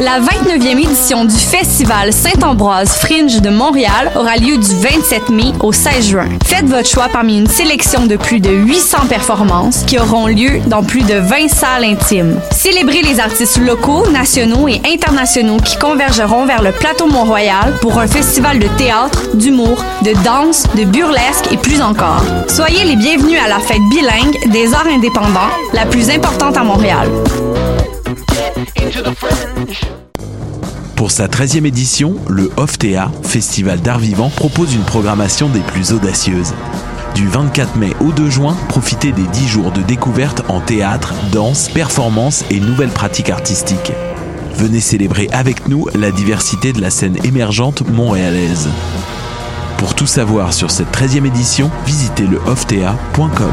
La 29e édition du Festival Saint-Ambroise Fringe de Montréal aura lieu du 27 mai au 16 juin. Faites votre choix parmi une sélection de plus de 800 performances qui auront lieu dans plus de 20 salles intimes. Célébrez les artistes locaux, nationaux et internationaux qui convergeront vers le plateau Mont-Royal pour un festival de théâtre, d'humour, de danse, de burlesque et plus encore. Soyez les bienvenus à la fête bilingue des arts indépendants, la plus importante à Montréal. Pour sa 13e édition, le OFTEA, Festival d'art vivant, propose une programmation des plus audacieuses. Du 24 mai au 2 juin, profitez des 10 jours de découverte en théâtre, danse, performance et nouvelles pratiques artistiques. Venez célébrer avec nous la diversité de la scène émergente montréalaise. Pour tout savoir sur cette 13e édition, visitez le oftea.com.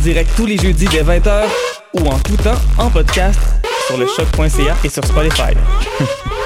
Direct tous les jeudis dès 20h ou en tout temps en podcast sur le choc.ca et sur Spotify.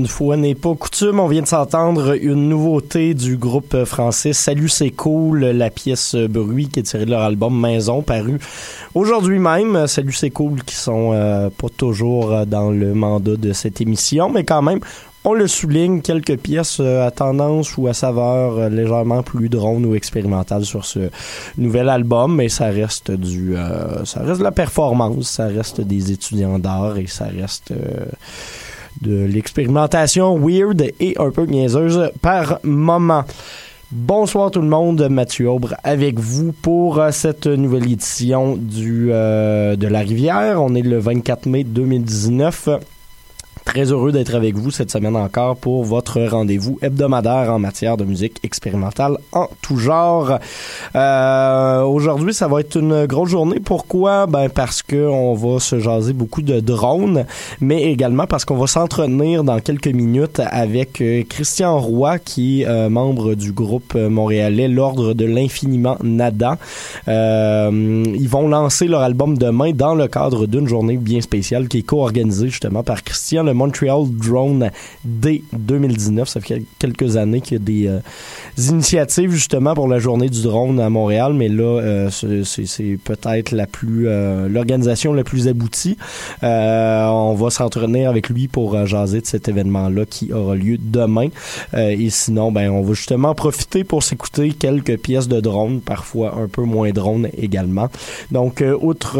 Une fois n'est pas coutume, on vient de s'entendre une nouveauté du groupe français Salut c'est cool, la pièce Bruit qui est tirée de leur album Maison paru aujourd'hui même. Salut c'est cool qui sont euh, pas toujours dans le mandat de cette émission, mais quand même on le souligne, quelques pièces euh, à tendance ou à saveur euh, légèrement plus drone ou expérimentale sur ce nouvel album, mais ça reste du, ça reste de la performance, ça reste des étudiants d'art et ça reste de l'expérimentation weird et un peu niaiseuse par moment. Bonsoir tout le monde, Mathieu Aubre avec vous pour euh, cette nouvelle édition du euh, de la rivière. On est le 24 mai 2019. Très heureux d'être avec vous cette semaine encore pour votre rendez-vous hebdomadaire en matière de musique expérimentale en tout genre. Euh, Aujourd'hui, ça va être une grosse journée. Pourquoi? Ben parce que on va se jaser beaucoup de drones, mais également parce qu'on va s'entretenir dans quelques minutes avec euh, Christian Roy, qui est euh, membre du groupe montréalais L'Ordre de l'Infiniment Nada. Ils vont lancer leur album demain dans le cadre d'une journée bien spéciale qui est co-organisée justement par Christian le Montreal Drone Day 2019. Ça fait quelques années qu'il y a des, euh, initiatives justement pour la journée du drone à Montréal, mais là, euh, c'est peut-être la plus euh, l'organisation la plus aboutie. on va s'entraîner avec lui pour jaser de cet événement-là qui aura lieu demain. et sinon, ben, on va justement profiter pour s'écouter quelques pièces de drone, parfois un peu moins drone également. Donc, outre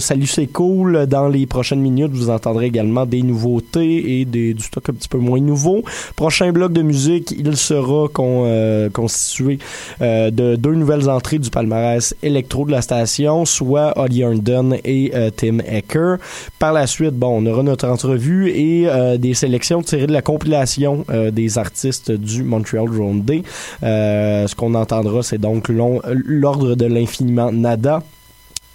Salut c'est cool, dans les prochaines minutes, vous entendrez également des nouveautés et du stock un petit peu moins nouveau. Prochain bloc de musique, il sera euh, constitué euh, de deux nouvelles entrées du palmarès électro de la station, soit Holly Herndon et euh, Tim Ecker. Par la suite, bon, on aura notre entrevue et des sélections tirées de la compilation des artistes du Montreal Drone Day. ce qu'on entendra, c'est donc l'ordre de l'infiniment Nada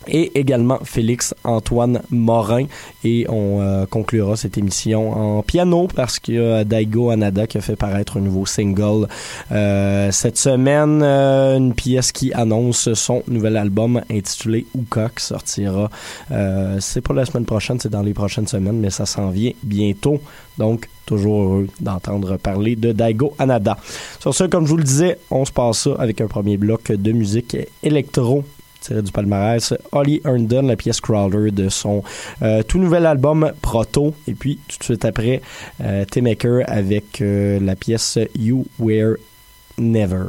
et également Félix Antoine Morin. Et on euh, conclura cette émission en piano parce qu'il y a Daigo Anada qui a fait paraître un nouveau single euh, cette semaine. Euh, une pièce qui annonce son nouvel album intitulé qui sortira. c'est pas la semaine prochaine, c'est dans les prochaines semaines, mais ça s'en vient bientôt. Donc, toujours heureux d'entendre parler de Daigo Anada. Sur ce, comme je vous le disais, on se passe ça avec un premier bloc de musique électro tiré du palmarès, Holly Herndon, la pièce Crawler de son euh, tout nouvel album Proto. Et puis, tout de suite après, euh, Tim Maker avec euh, la pièce You Were Never.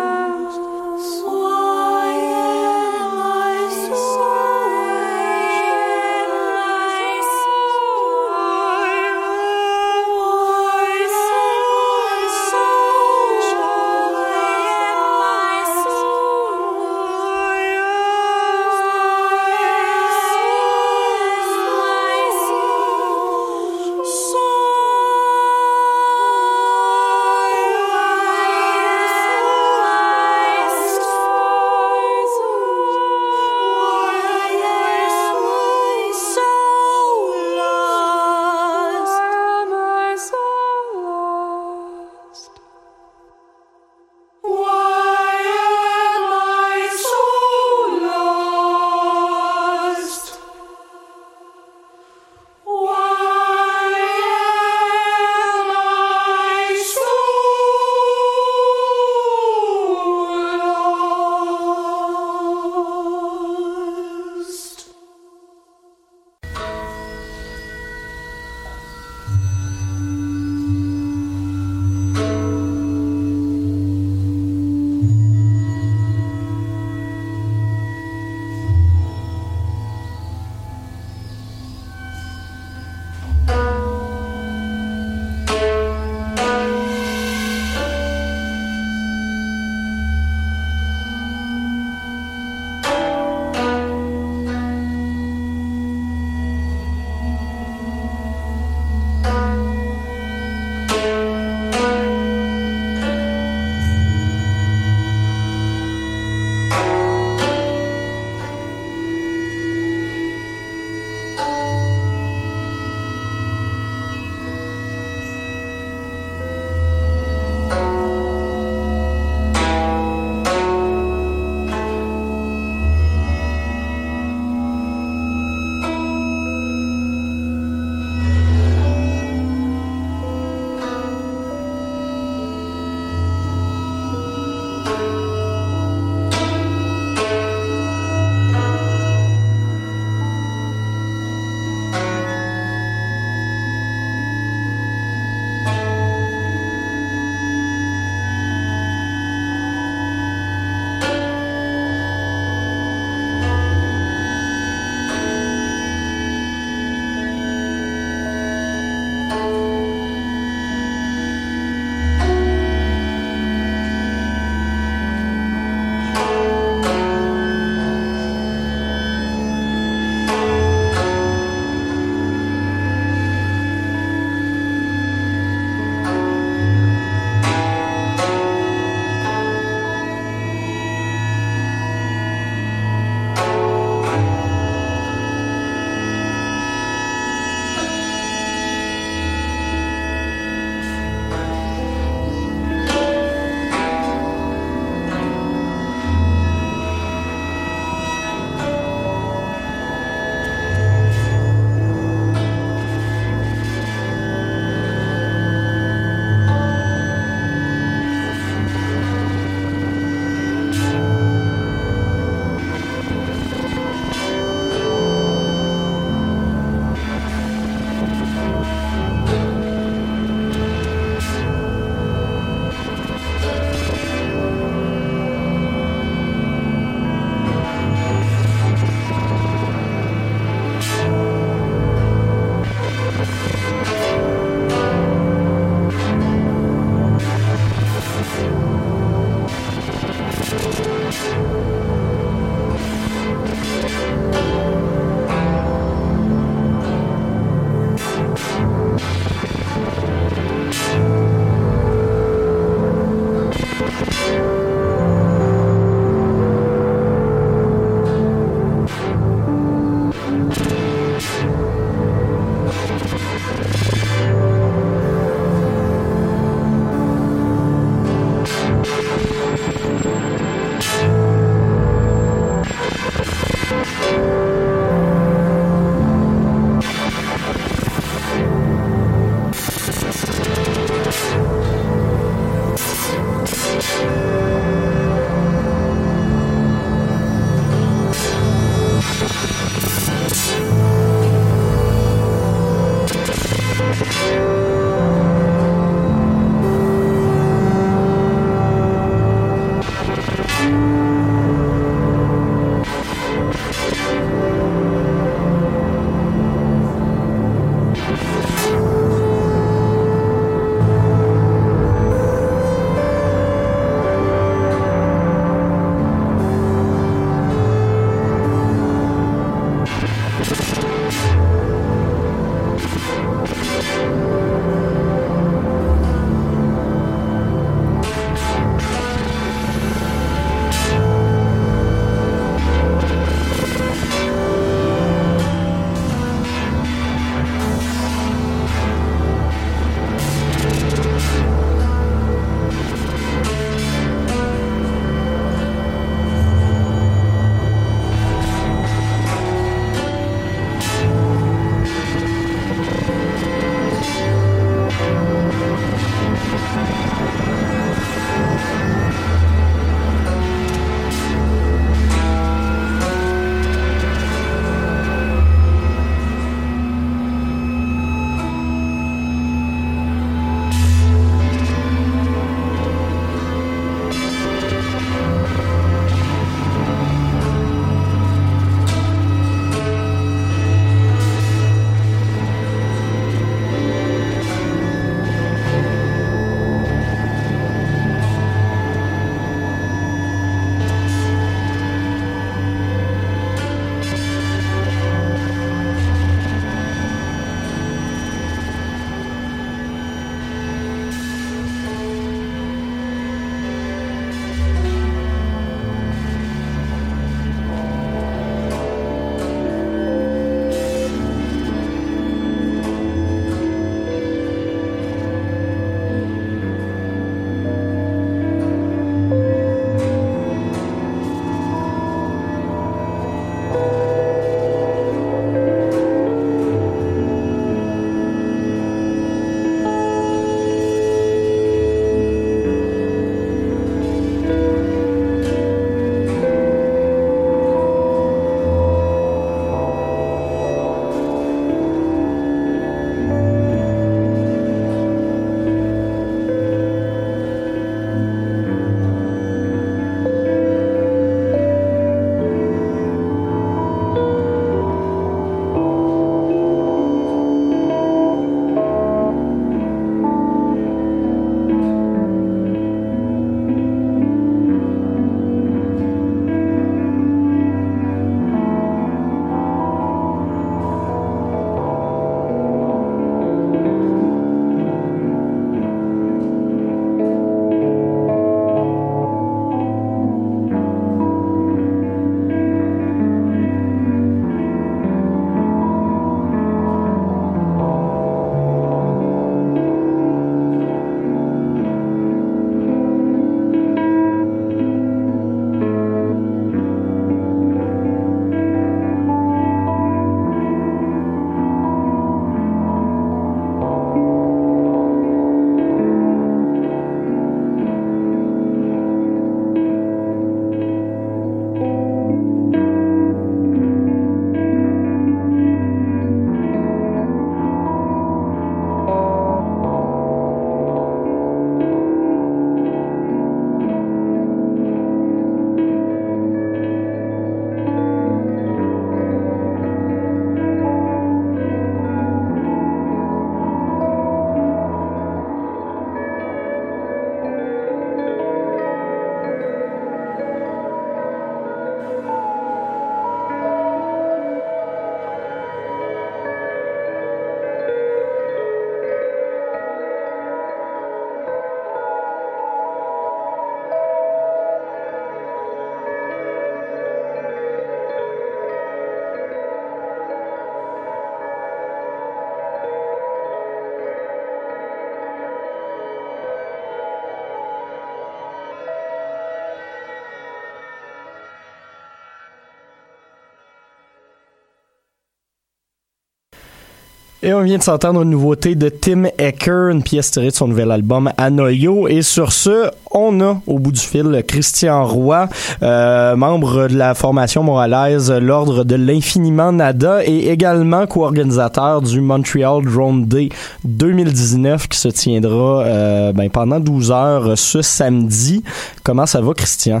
Et on vient de s'entendre une nouveauté de Tim Ecker, une pièce tirée de son nouvel album Anoyo. Et sur ce, on a au bout du fil Christian Roy, euh, membre de la formation montréalaise L'Ordre de l'Infiniment Nada et également co-organisateur du Montreal Drone Day 2019 qui se tiendra euh, ben, pendant 12 heures ce samedi. Comment ça va, Christian?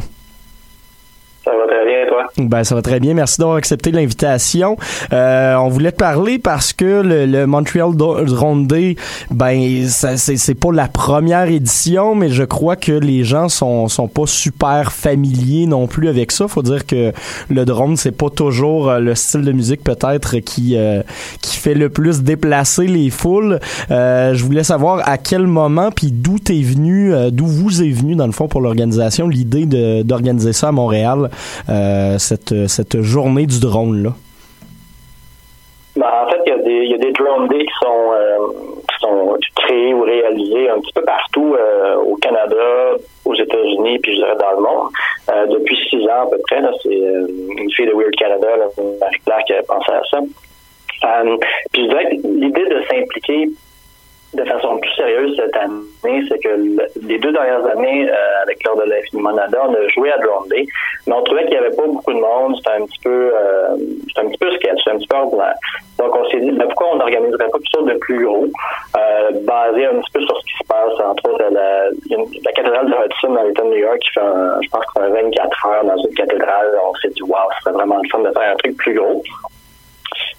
Ça va très bien, toi? Ben, ça va très bien. Merci d'avoir accepté l'invitation. Euh, on voulait te parler parce que le, le Montreal Drone Day, ben, c'est pas la première édition, mais je crois que les gens sont, sont pas super familiers non plus avec ça. Faut dire que le drone, c'est pas toujours euh, le style de musique peut-être qui, euh, qui fait le plus déplacer les foules. Euh, je voulais savoir à quel moment puis d'où t'es venu, euh, d'où vous est venu dans le fond pour l'organisation l'idée d'organiser ça à Montréal. Euh, cette, cette journée du drone-là? Ben, en fait, il y, a des, il y a des drone qui sont, euh, qui sont créés ou réalisés un petit peu partout euh, au Canada, aux États-Unis, puis je dirais dans le monde. Euh, depuis six ans à peu près, c'est euh, une fille de Weird Canada, Marie-Claire, qui a pensé à ça. Euh, puis je dirais que l'idée de s'impliquer de façon plus sérieuse cette année, c'est que les deux dernières années, euh, avec l'ordre de l'infiniment Nada, on a joué à Drone Day, mais on trouvait qu'il n'y avait pas beaucoup de monde, c'était un petit peu euh, c'était un petit peu sketch, c'était un petit peu ordinaire. Donc on s'est dit ben, pourquoi on n'organiserait pas quelque chose de plus gros, euh, basé un petit peu sur ce qui se passe, entre autres la, la cathédrale de Hudson dans l'État de New York qui fait un, je pense qu'on a 24 heures dans une cathédrale, on s'est dit wow, ce serait vraiment le fun de faire un truc plus gros.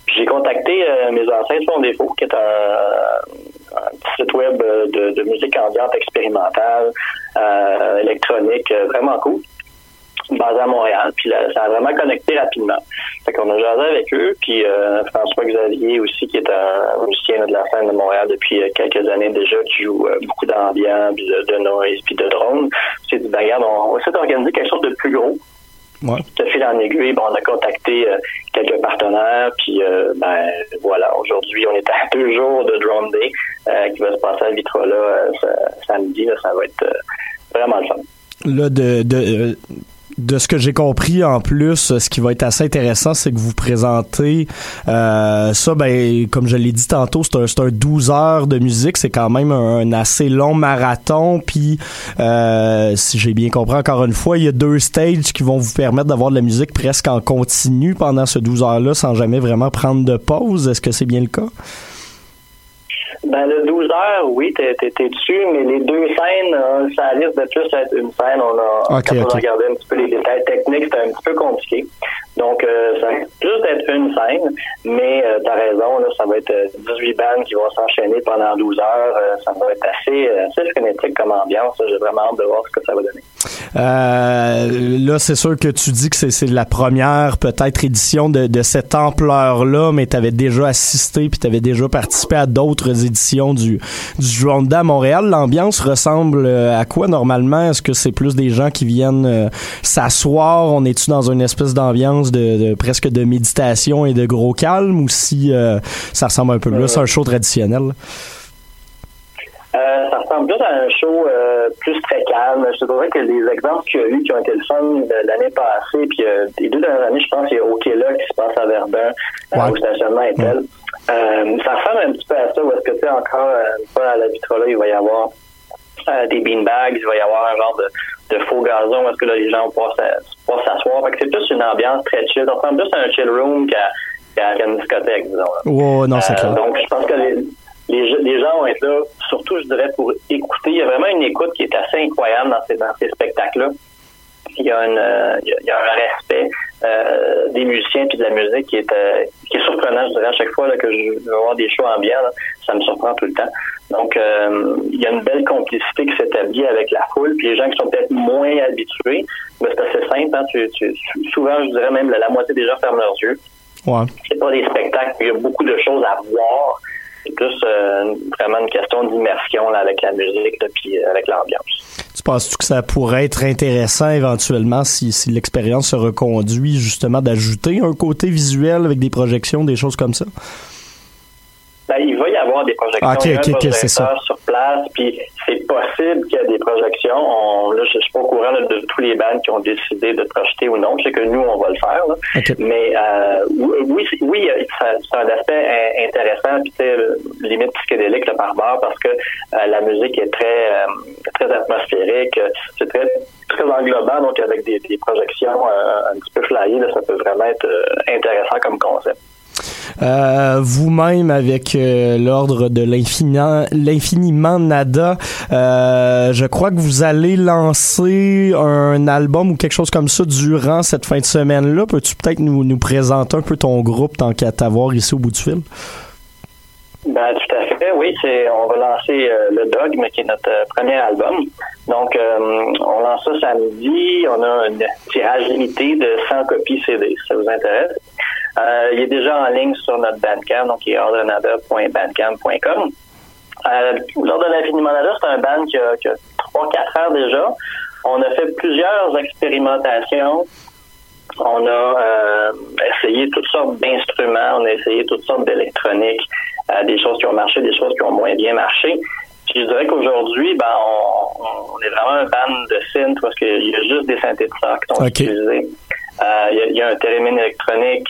Puis j'ai contacté euh, mes ancêtres Son Défaut, qui est un, site web de, de musique ambiante expérimentale, euh, électronique, vraiment cool, basé à Montréal. Puis là, ça a vraiment connecté rapidement. Fait qu'on a jasé avec eux, puis euh, François Xavier aussi, qui est un musicien de la scène de Montréal depuis quelques années déjà, qui joue euh, beaucoup d'ambiance, de, noise, puis de drone. C'est dit, ben regarde, on, on va essayer d'organiser quelque chose de plus gros. Ouais. De fil en aiguille, bon, on a contacté euh, quelques partenaires, puis euh, ben voilà, aujourd'hui, on est à deux jours de Drone Day euh, qui va se passer à Vitrola samedi. Là, ça va être vraiment le fun. Là, de, de, de ce que j'ai compris en plus, ce qui va être assez intéressant, c'est que vous présentez euh, ça, ben, comme je l'ai dit tantôt, c'est un, un 12 heures de musique, c'est quand même un, un assez long marathon, puis euh, si j'ai bien compris encore une fois, il y a deux stages qui vont vous permettre d'avoir de la musique presque en continu pendant ce 12 heures-là sans jamais vraiment prendre de pause. Est-ce que c'est bien le cas? Ben, le 12 heures, oui, t'es, t'es, t'es dessus, mais les deux scènes, euh, ça risque de plus être une scène. On a, Ok, quand ok. on a regardé un petit peu les détails techniques, c'était un petit peu compliqué. Donc, euh, ça risque plus d'être une scène, mais euh, t'as raison, là, ça va être euh, 18 bandes qui vont s'enchaîner pendant 12 heures. Euh, ça va être assez, euh, assez frénétique comme ambiance. J'ai vraiment hâte de voir ce que ça va donner. Euh, là, c'est sûr que tu dis que c'est, la première peut-être édition de, de cette ampleur-là, mais tu avais déjà assisté puis tu avais déjà participé à d'autres éditions du, du à Montréal. L'ambiance ressemble euh, à quoi normalement? Est-ce que c'est plus des gens qui viennent euh, s'asseoir? On est-tu dans une espèce d'ambiance de, de- presque de méditation et de gros calme ou si euh, ça ressemble un peu plus à un show traditionnel? Euh, ça ressemble plus à un show euh, plus très calme. Je te dirais que les exemples qu'il y a eu qui ont été le fun l'année passée, puis euh, les deux dernières années, je pense qu'il y a OK là qui se passe à Verdun, Ouais. au stationnement Intel. Euh, ça ressemble un petit peu à ça, où est-ce que tu sais encore une fois à la vitrola, il va y avoir des beanbags, il va y avoir un genre de, de faux gazon, est-ce que là, les gens vont pouvoir s'asseoir. C'est plus une ambiance très chill. Ça ressemble plus à un chill room qu'à qu'à une discothèque, disons. là. Non, c'est Euh, clair. donc, je pense que les, les, gens- les gens vont être là, surtout, je dirais, pour écouter. Il y a vraiment une écoute qui est assez incroyable dans ces, dans ces spectacles-là. Il y a, une, euh, il y a- il y a un respect euh, des musiciens puis de la musique qui est, euh, qui est surprenant, je dirais, à chaque fois là, que je vais voir des shows ambiants, là, ça me surprend tout le temps. Donc, euh, il y a une belle complicité qui s'établit avec la foule. Puis les gens qui sont peut-être moins habitués, mais c'est assez simple. Hein, tu, tu- souvent, je dirais même la, la moitié des gens ferment leurs yeux Ouais. c'est pas des spectacles, il y a beaucoup de choses à voir. C'est plus euh, vraiment une question d'immersion avec la musique là, puis euh, avec l'ambiance. Tu penses-tu que ça pourrait être intéressant éventuellement si, si l'expérience se reconduit, justement, d'ajouter un côté visuel avec des projections, des choses comme ça? Ben, il va y avoir des projections. Ah, ok, il y a un ok, ok, c'est ça. sur place, puis c'est possible qu'il y ait des projections. On, là, je suis pas au courant là, de tous les bands qui ont décidé de projeter ou non. Je sais que nous, on va le faire. Là. Mais euh, oui, oui, c'est- oui, ça- c'est un aspect intéressant, puis limite psychédélique là, par bord, parce que euh, la musique est très euh, très atmosphérique, c'est très très englobant, donc avec des, des projections euh, un petit peu flyées, là, ça peut vraiment être euh, intéressant comme concept. Euh, Vous-même, avec euh, l'ordre de l'infiniment nada, euh, je crois que vous allez lancer un album ou quelque chose comme ça durant cette fin de semaine-là. Peux-tu peut-être nous, présenter un peu ton groupe tant qu'à t'avoir ici au bout du fil? Ben, tout à fait, oui. C'est, on va lancer euh, le Dogme, qui est notre premier album. Donc, on lance ça samedi. On a un tirage limité de 100 copies CD, si ça vous intéresse? Euh, il est déjà en ligne sur notre Bandcamp, donc il est ordrenada.bandcamp.com. Euh, Lors de l'infiniment Nada, c'est un band qui a, qui a 3-4 ans déjà. On a fait plusieurs expérimentations. On a euh, essayé toutes sortes d'instruments, on a essayé toutes sortes d'électronique, euh, des choses qui ont marché, des choses qui ont moins bien marché. Puis je dirais qu'aujourd'hui, ben, on, on est vraiment un band de synth parce qu'il y a juste des synthétiseurs qui sont utilisés. Euh, il, y a, il y a un thérémine électronique,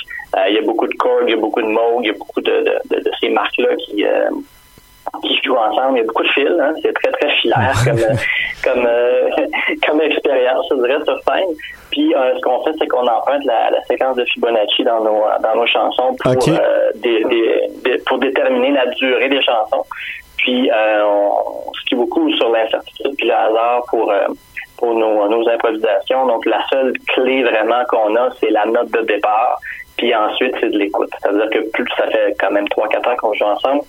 il y a beaucoup de Korg, il y a beaucoup de Moog, il y a beaucoup de, de, de, de ces marques-là qui, euh, qui jouent ensemble. Il y a beaucoup de fils, hein. c'est très très filaire comme euh, comme euh, comme expérience, je dirais sur scène. Puis euh, ce qu'on fait, c'est qu'on emprunte la, la séquence de Fibonacci dans nos dans nos chansons pour Ok. euh, des- des- des- pour déterminer la durée des chansons. Puis euh, on, on skie beaucoup sur l'incertitude puis le hasard pour euh, pour nos, nos improvisations. Donc la seule clé vraiment qu'on a, c'est la note de départ. Puis ensuite, c'est de l'écoute. C'est-à-dire que plus ça fait quand même 3-4 ans qu'on joue ensemble.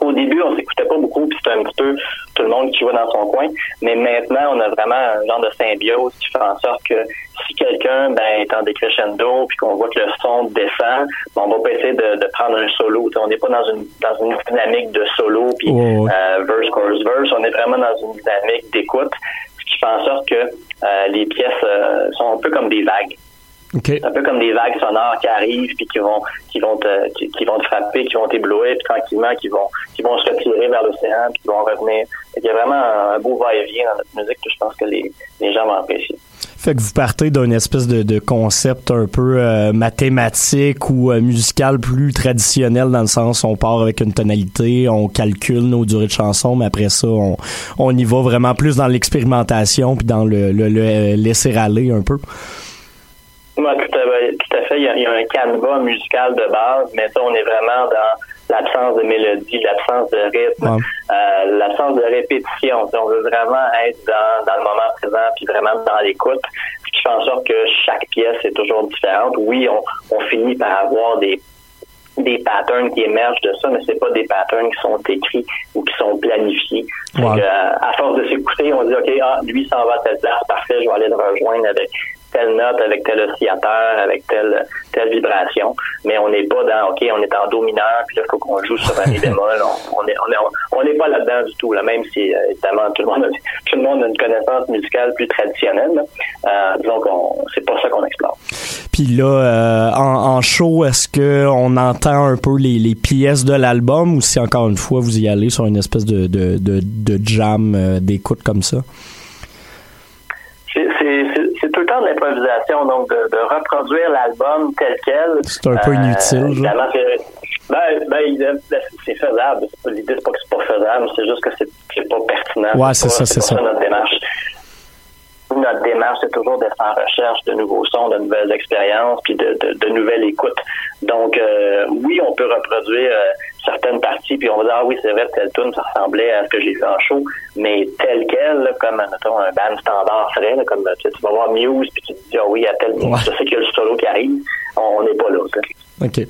Au début, on s'écoutait pas beaucoup, puis c'était un petit peu tout le monde qui jouait dans son coin. Mais maintenant, on a vraiment un genre de symbiose qui fait en sorte que si quelqu'un ben, est en décrescendo, puis qu'on voit que le son descend, ben, on va pas essayer de, de prendre un solo. T'sais, on n'est pas dans une dans une dynamique de solo, puis euh, verse, chorus, verse. On est vraiment dans une dynamique d'écoute, ce qui fait en sorte que euh, les pièces euh, sont un peu comme des vagues OK. un peu comme des vagues sonores qui arrivent puis qui vont qui vont te qui, qui vont te frapper, qui vont t'éblouir puis tranquillement qui vont qui vont se retirer vers l'océan puis qui vont revenir. Fait qu'il y a vraiment un, un beau va-et-vient dans notre musique que je pense que les, les gens vont apprécier. Fait que vous partez d'un espèce de, de concept un peu euh, mathématique ou euh, musical plus traditionnel dans le sens on part avec une tonalité, on calcule nos durées de chansons, mais après ça on, on y va vraiment plus dans l'expérimentation puis dans le, le, le euh, laisser aller un peu. Ouais, tout, à, tout à fait. Il y, a, il y a un canevas musical de base, mais ça, on est vraiment dans l'absence de mélodie, l'absence de rythme, Ouais. euh, l'absence de répétition. On veut vraiment être dans, dans le moment présent, puis vraiment dans l'écoute, ce qui fait en sorte que chaque pièce est toujours différente. Oui, on, on finit par avoir des des patterns qui émergent de ça, mais c'est pas des patterns qui sont écrits ou qui sont planifiés. Que, euh, à force de s'écouter, on dit OK, ah, lui s'en va à telle place, parfait, je vais aller le rejoindre avec telle note, avec tel oscillateur, avec telle telle vibration. Mais on n'est pas dans OK, on est en do mineur, puis là, il faut qu'on joue sur un bémol. On, on est on est on n'est pas là-dedans du tout, là, même si euh, évidemment tout le monde a, tout le monde a une connaissance musicale plus traditionnelle. Euh, donc on c'est pas ça qu'on explore. Puis là, euh, en, en show, est-ce que on entend un peu les, les pièces de l'album ou si encore une fois vous y allez sur une espèce de, de, de, de jam euh, d'écoute comme ça? De l'improvisation, donc de, de reproduire l'album tel quel. C'est un peu inutile, genre. évidemment, c'est- ben, ben, ben, c'est faisable. L'idée, c'est pas que c'est pas faisable, c'est juste que c'est c'est pas pertinent. Ouais, c'est ça, c'est ça. notre démarche. Notre démarche, c'est toujours d'être en recherche de nouveaux sons, de nouvelles expériences, puis de, de, de nouvelles écoutes. Donc, euh, oui, on peut reproduire euh, certaines parties, puis on va dire, ah oui, c'est vrai, telle tune, ça ressemblait à ce que j'ai fait en show, mais tel quel, là, comme, mettons, un band standard là, comme tu, sais, tu vas voir Muse, puis tu te dis, ah oui, à tel Ouais. je sais qu'il y a le solo qui arrive, on n'est pas là. ça. OK.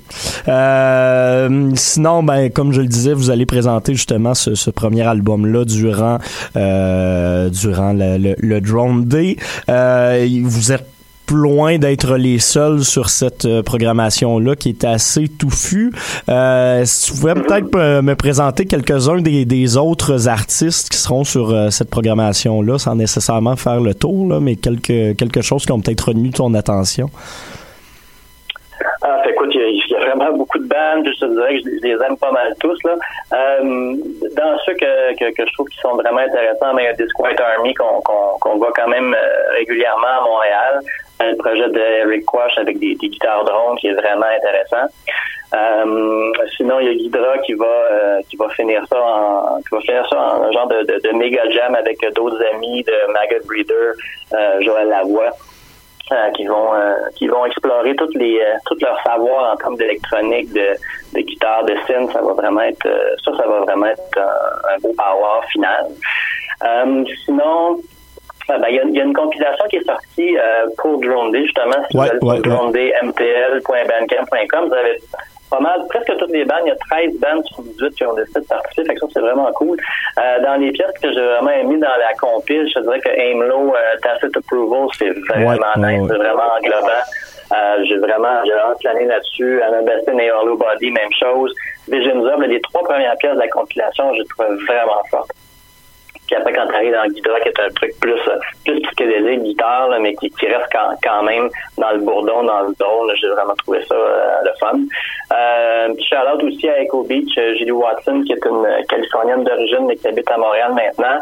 Euh, sinon, ben, comme je le disais, vous allez présenter justement ce, ce premier album-là durant euh, durant le, le, le Drone Day. Euh, vous êtes loin d'être les seuls sur cette euh, programmation-là qui est assez touffue. Euh, si tu pouvais peut-être euh, me présenter quelques-uns des, des autres artistes qui seront sur euh, cette programmation-là, sans nécessairement faire le tour, là, mais quelque, quelque chose qui ont peut-être retenu ton attention. Ah, fait, écoute, il y, a, a vraiment beaucoup de bandes, je te dirais que je, les aime pas mal tous. Là. Euh, dans ceux que, que, que, je trouve qui sont vraiment intéressants, mais il y a Disquiet Army qu'on qu'on voit quand même régulièrement à Montréal. Un projet de Eric Quash avec des, guitares drones qui est vraiment intéressant. Euh, sinon, il y a Guidra qui va euh, qui va finir ça en qui va finir ça un genre de, méga jam avec d'autres amis de Maggot Breeder, euh, Joël Lavoie. Qui vont qui vont explorer toutes les tout leur savoir en termes d'électronique, de, de guitare, de synth, ça va vraiment être ça, ça va vraiment être un, beau power final. sinon, ben, il y, y, a une compilation qui est sortie pour Drone Day, justement, si ouais, vous allez sur vous avez pas mal, presque toutes les bandes. Il y a 13 bandes sur 18 qui ont décidé de participer. Fait que ça, c'est vraiment cool. Euh, dans les pièces que j'ai vraiment aimé dans la compile, je dirais que Aim Low, euh, Tacit Approval, c'est vraiment ouais, nice, ouais. c'est vraiment englobant. Euh, j'ai vraiment, j'ai vraiment plané là-dessus. Anna Bestin et Hollow Body, même chose. Vision Up, les trois premières pièces de la compilation, je trouve vraiment fortes. Puis après, quand t'arrives dans Guidra, qui est un truc plus, plus psychédélique, guitare, là, mais qui, qui reste quand, quand même dans le bourdon, dans le drôle, j'ai vraiment trouvé ça euh, le fun. Euh, shout-out aussi à Echo Beach, Julie Watson, qui est une Californienne d'origine, mais qui habite à Montréal maintenant.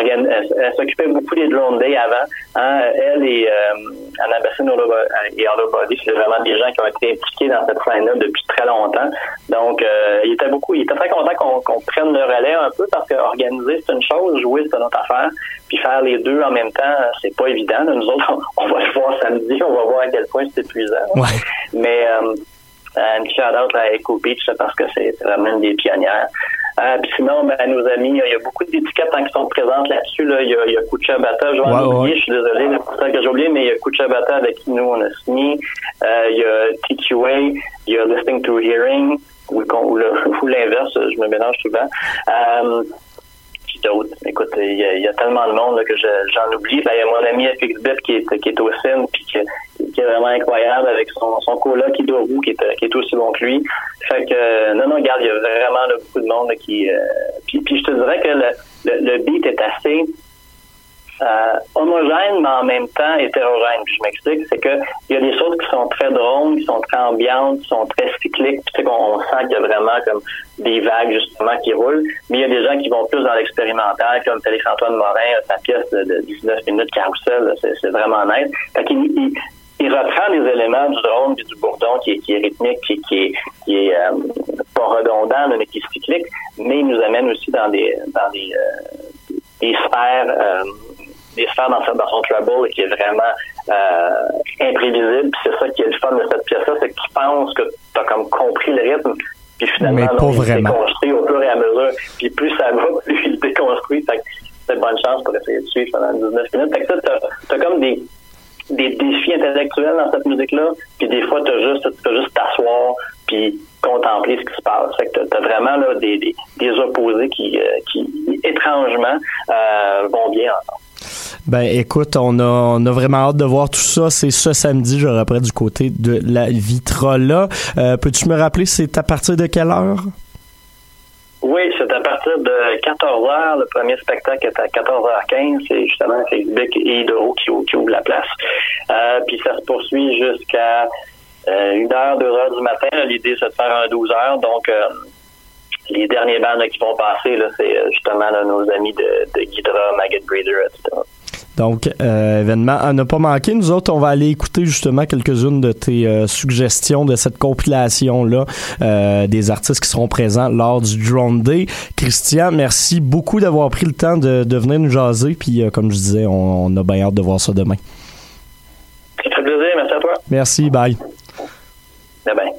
Elle, s'occupait beaucoup des Drone Day avant. Hein. Elle et euh, Anna Bessin et Hollow Body, c'est vraiment des gens qui ont été impliqués dans cette scène-là depuis très longtemps. Donc, euh, il était beaucoup, il était très content qu'on prenne le relais un peu parce que organiser, c'est une chose, jouer, c'est une autre affaire. Puis faire les deux en même temps, c'est pas évident. Nous autres, on va le voir samedi, on va voir à quel point c'est épuisant. Ouais. Mais euh, un petit shout-out à Echo Beach parce que c'est vraiment une des pionnières. Euh, puis sinon, ben, nos amis, il y a beaucoup d'étiquettes hein, qui sont présentes là-dessus. Là. Il, y a, il y a Kucha Bata, je vais en Ouais, oublier, ouais. je suis désolé là, pour ça que j'ai oublié, mais il y a Kucha Bata avec qui nous on a signé. Euh, il y a TQA, il y a Listening to Hearing, ou, ou l'inverse, je me mélange souvent. Euh, Écoute, il y, a, tellement de monde que je- j'en oublie. Ben, il y a mon ami FXBit qui est, qui est au CIN puis qui, est vraiment incroyable avec son, son coloc qui est, qui est aussi bon que lui. Fait que non, non, regarde, il y a vraiment beaucoup de monde qui. euh, puis, je te dirais que le beat est assez euh, homogène, mais en même temps hétérogène. Puis je m'explique, c'est que il y a des choses qui sont très drôles, qui sont très ambiantes, qui sont très cycliques. Puis tu sais qu'on on sent qu'il y a vraiment comme des vagues justement qui roulent. Mais il y a des gens qui vont plus dans l'expérimental, comme Félix-Antoine Morin, sa pièce de, de 19 minutes carousel, c'est, vraiment net. Fait qu'il il, reprend des éléments du drone puis du bourdon qui est, qui est rythmique, qui, qui est, qui est euh, pas redondant, mais qui est cyclique, mais il nous amène aussi dans des dans des, euh, des sphères euh, des sphères dans, son treble qui est vraiment euh, imprévisible. Puis c'est ça qui est le fun de cette pièce-là, c'est que tu penses que tu as comme compris le rythme, puis finalement, Mais non, pas il se vraiment. déconstruit au fur et à mesure. Puis plus ça va, plus il déconstruit. Fait que c'est bonne chance pour essayer de suivre pendant 19 minutes. Fait que ça, t'as, t'as comme des des défis intellectuels dans cette musique-là, puis des fois, t'as juste, t'as juste t'asseoir, puis contempler ce qui se passe. Fait que t'as, t'as vraiment là, des, des, des opposés qui, euh, qui étrangement, euh, vont bien ensemble. Ben écoute, on a, on a vraiment hâte de voir tout ça. C'est ce samedi, je rappelle, du côté de la Vitrola. Euh, Peux-tu me rappeler, c'est à partir de quelle heure? Oui, c'est à partir de 14h. Le premier spectacle est à 14h15. C'est justement Facebook et Hydro qui, qui ouvrent la place. Euh, puis ça se poursuit jusqu'à euh, 1h, 2h du matin. L'idée, c'est de faire un 12h. Donc, euh, les derniers bandes là, qui vont passer, là, c'est euh, justement là, nos amis de, de Ghidra, Maggot Breeder, etc. Donc, euh, événement à ne pas manquer. Nous autres, on va aller écouter justement quelques-unes de tes euh, suggestions de cette compilation-là euh, des artistes qui seront présents lors du Drone Day. Christian, merci beaucoup d'avoir pris le temps de, de venir nous jaser. Puis, euh, comme je disais, on, on a bien hâte de voir ça demain. Ça fait plaisir. Merci à toi. Merci, bye. Bye bye.